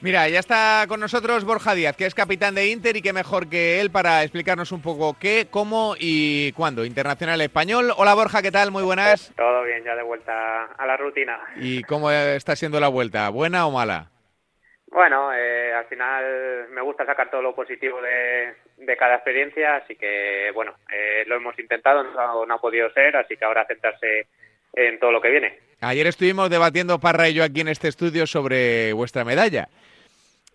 Mira, ya está con nosotros Borja Díaz, que es capitán de Inter y qué mejor que él para explicarnos un poco qué, cómo y cuándo. Internacional Español. Hola Borja, ¿qué tal? Muy buenas. Todo bien, ya de vuelta a la rutina. ¿Y cómo está siendo la vuelta? ¿Buena o mala? Bueno, eh, al final me gusta sacar todo lo positivo de, cada experiencia, así que bueno, eh, lo hemos intentado, no, no ha podido ser, así que ahora centrarse en todo lo que viene. Ayer estuvimos debatiendo Parra y yo aquí en este estudio sobre vuestra medalla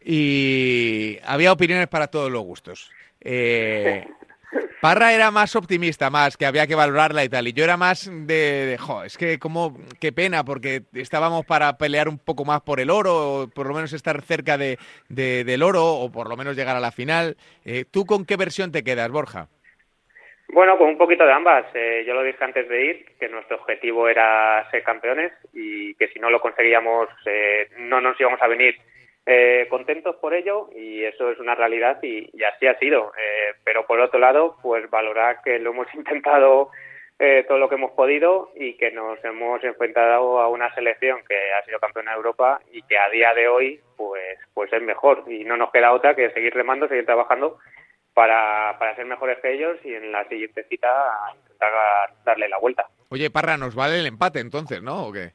y había opiniones para todos los gustos. Eh, Parra era más optimista, más que había que valorarla y tal. Y yo era más de, jo, es que como, qué pena, porque estábamos para pelear un poco más por el oro, o por lo menos estar cerca de, del oro, o por lo menos llegar a la final. Eh, ¿Tú con qué versión te quedas, Borja? Bueno, con un poquito de ambas. Eh, yo lo dije antes de ir, que nuestro objetivo era ser campeones y que si no lo conseguíamos no nos íbamos a venir eh, contentos por ello y eso es una realidad y, así ha sido. Eh, pero por otro lado, pues valorar que lo hemos intentado eh, todo lo que hemos podido y que nos hemos enfrentado a una selección que ha sido campeona de Europa y que a día de hoy pues pues es mejor y no nos queda otra que seguir remando, seguir trabajando para, para ser mejores que ellos y en la siguiente cita intentar darle la vuelta. Oye, Parra, nos vale el empate entonces, ¿no? ¿O qué?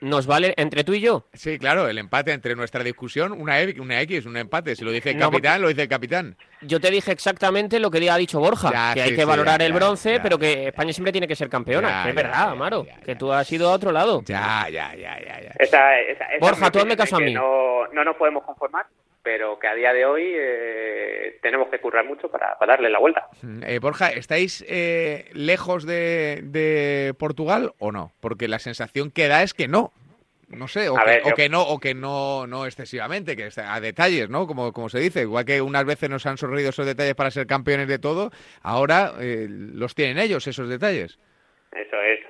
nos vale entre tú y yo. Sí, claro, el empate entre nuestra discusión, una, e, una X, un empate. Si lo dice el capitán, lo dice el capitán. Yo te dije exactamente lo que ha dicho Borja, que hay que valorar el bronce, pero que España siempre tiene que ser campeona. es verdad, Amaro, que tú has ido a otro lado. Ya, ya, ya, ya. Borja, tú hazme caso a mí. No, no nos podemos conformar pero que a día de hoy eh, tenemos que currar mucho para, darle la vuelta. Mm, eh, Borja, ¿estáis eh, lejos de, Portugal o no? Porque la sensación que da es que no. No sé, o, que, no, o que no, no excesivamente, que a detalles, ¿no? Como, como se dice, igual que unas veces nos han sonreído esos detalles para ser campeones de todo, ahora los tienen ellos esos detalles. Eso es.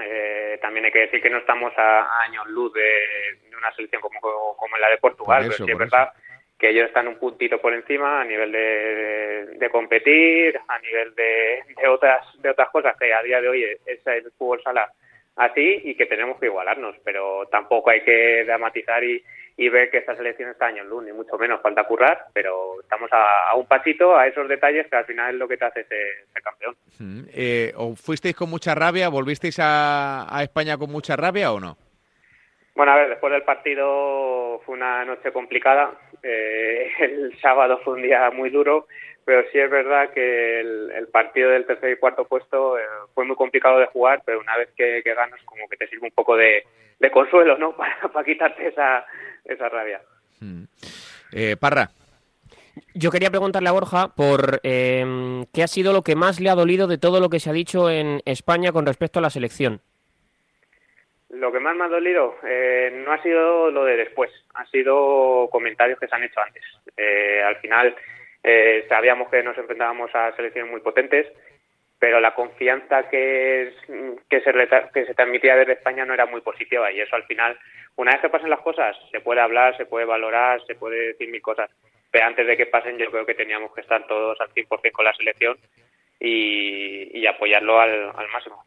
también hay que decir que no estamos a, años luz de, una selección como, como la de Portugal, pero sí es verdad que ellos están un puntito por encima a nivel de, competir, a nivel de, otras de otras cosas que a día de hoy es, el fútbol sala así y que tenemos que igualarnos, pero tampoco hay que dramatizar y, ver que esta selección está año en luz, ni mucho menos, falta currar, pero estamos a, un pasito a esos detalles que al final es lo que te hace ser, campeón. Eh, ¿O fuisteis con mucha rabia, volvisteis a España con mucha rabia o no? Bueno, a ver, después del partido fue una noche complicada. Eh, el sábado fue un día muy duro, pero sí es verdad que el, partido del tercer y cuarto puesto eh, fue muy complicado de jugar, pero una vez que, ganas, como que te sirve un poco de, consuelo, ¿no? Para, quitarte esa, esa rabia. Hmm. Eh, Parra. Yo quería preguntarle a Borja por qué ha sido lo que más le ha dolido de todo lo que se ha dicho en España con respecto a la selección. Lo que más me ha dolido eh, no ha sido lo de después, han sido comentarios que se han hecho antes. Eh, al final eh, sabíamos que nos enfrentábamos a selecciones muy potentes, pero la confianza que, que, se, que se transmitía desde España no era muy positiva y eso al final, una vez que pasen las cosas, se puede hablar, se puede valorar, se puede decir mil cosas, pero antes de que pasen yo creo que teníamos que estar todos al 100% con la selección y, apoyarlo al máximo.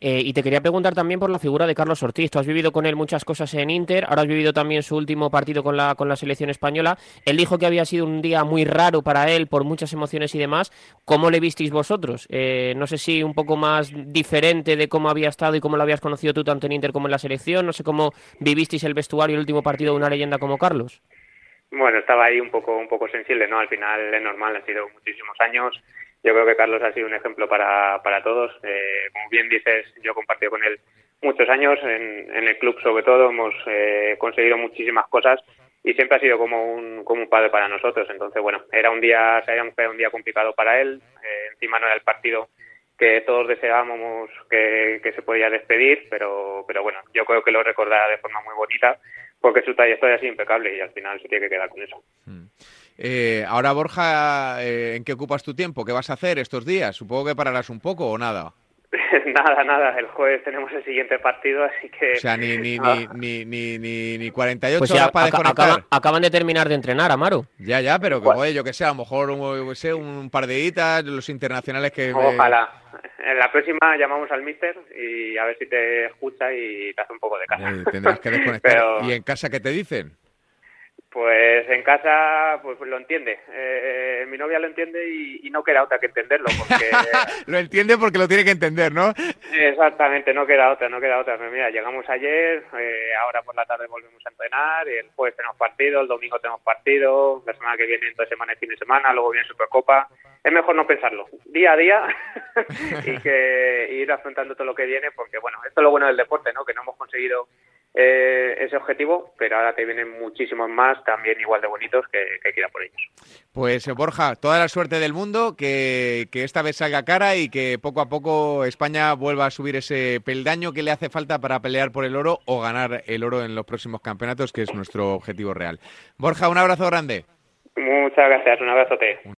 Eh, y te quería preguntar también por la figura de Carlos Ortiz. Tú has vivido con él muchas cosas en Inter, ahora has vivido también su último partido con la, con la selección española. Él dijo que había sido un día muy raro para él por muchas emociones y demás. ¿Cómo le visteis vosotros? Eh, no sé si un poco más diferente de cómo había estado y cómo lo habías conocido tú tanto en Inter como en la selección. No sé cómo vivisteis el vestuario y el último partido de una leyenda como Carlos. Bueno, estaba ahí un poco, un poco sensible, ¿no? Al final es normal, han sido muchísimos años yo creo que Carlos ha sido un ejemplo para, para todos. Eh, como bien dices, yo he compartido con él muchos años en, en el club, sobre todo, hemos eh, conseguido muchísimas cosas y siempre ha sido como un, como un padre para nosotros. Entonces, bueno, era un día, sabíamos que era un día complicado para él. Eh, encima no era el partido que todos deseábamos que, se podía despedir, pero, pero bueno, yo creo que lo recordará de forma muy bonita porque su trayectoria es impecable y al final se tiene que quedar con eso. Mm. Eh, ahora, Borja, eh, ¿en qué ocupas tu tiempo? ¿Qué vas a hacer estos días? Supongo que pararás un poco o nada. nada, nada. El jueves tenemos el siguiente partido, así que... O sea, ni, ni, ni, ni, ni, ni, 48 pues horas para desconectar. Acaban, de terminar de entrenar, Amaro. Ya, ya, pero que, yo que sé, a lo mejor un, sé, un par de editas, los internacionales que... Ojalá. En la próxima llamamos al mister y a ver si te escucha y te hace un poco de casa. tendrás que desconectar. ¿Y en casa qué te dicen? Pues en casa pues lo entiende. Eh, mi novia lo entiende y, no queda otra que entenderlo. Porque... lo entiende porque lo tiene que entender, ¿no? Exactamente, no queda otra, no queda otra. Pero mira, llegamos ayer, eh, ahora por la tarde volvemos a entrenar, el jueves tenemos partido, el domingo tenemos partido, la semana que viene, entonces semana y fin de semana, luego viene Supercopa. Es mejor no pensarlo, día a día, y que ir afrontando todo lo que viene, porque bueno, esto es lo bueno del deporte, ¿no? Que no hemos conseguido eh, ese objetivo, pero ahora te vienen muchísimos más también igual de bonitos que, que por ellos. Pues eh, Borja, toda la suerte del mundo, que, que, esta vez salga cara y que poco a poco España vuelva a subir ese peldaño que le hace falta para pelear por el oro o ganar el oro en los próximos campeonatos, que es nuestro objetivo real. Borja, un abrazo grande. Muchas gracias, un abrazote.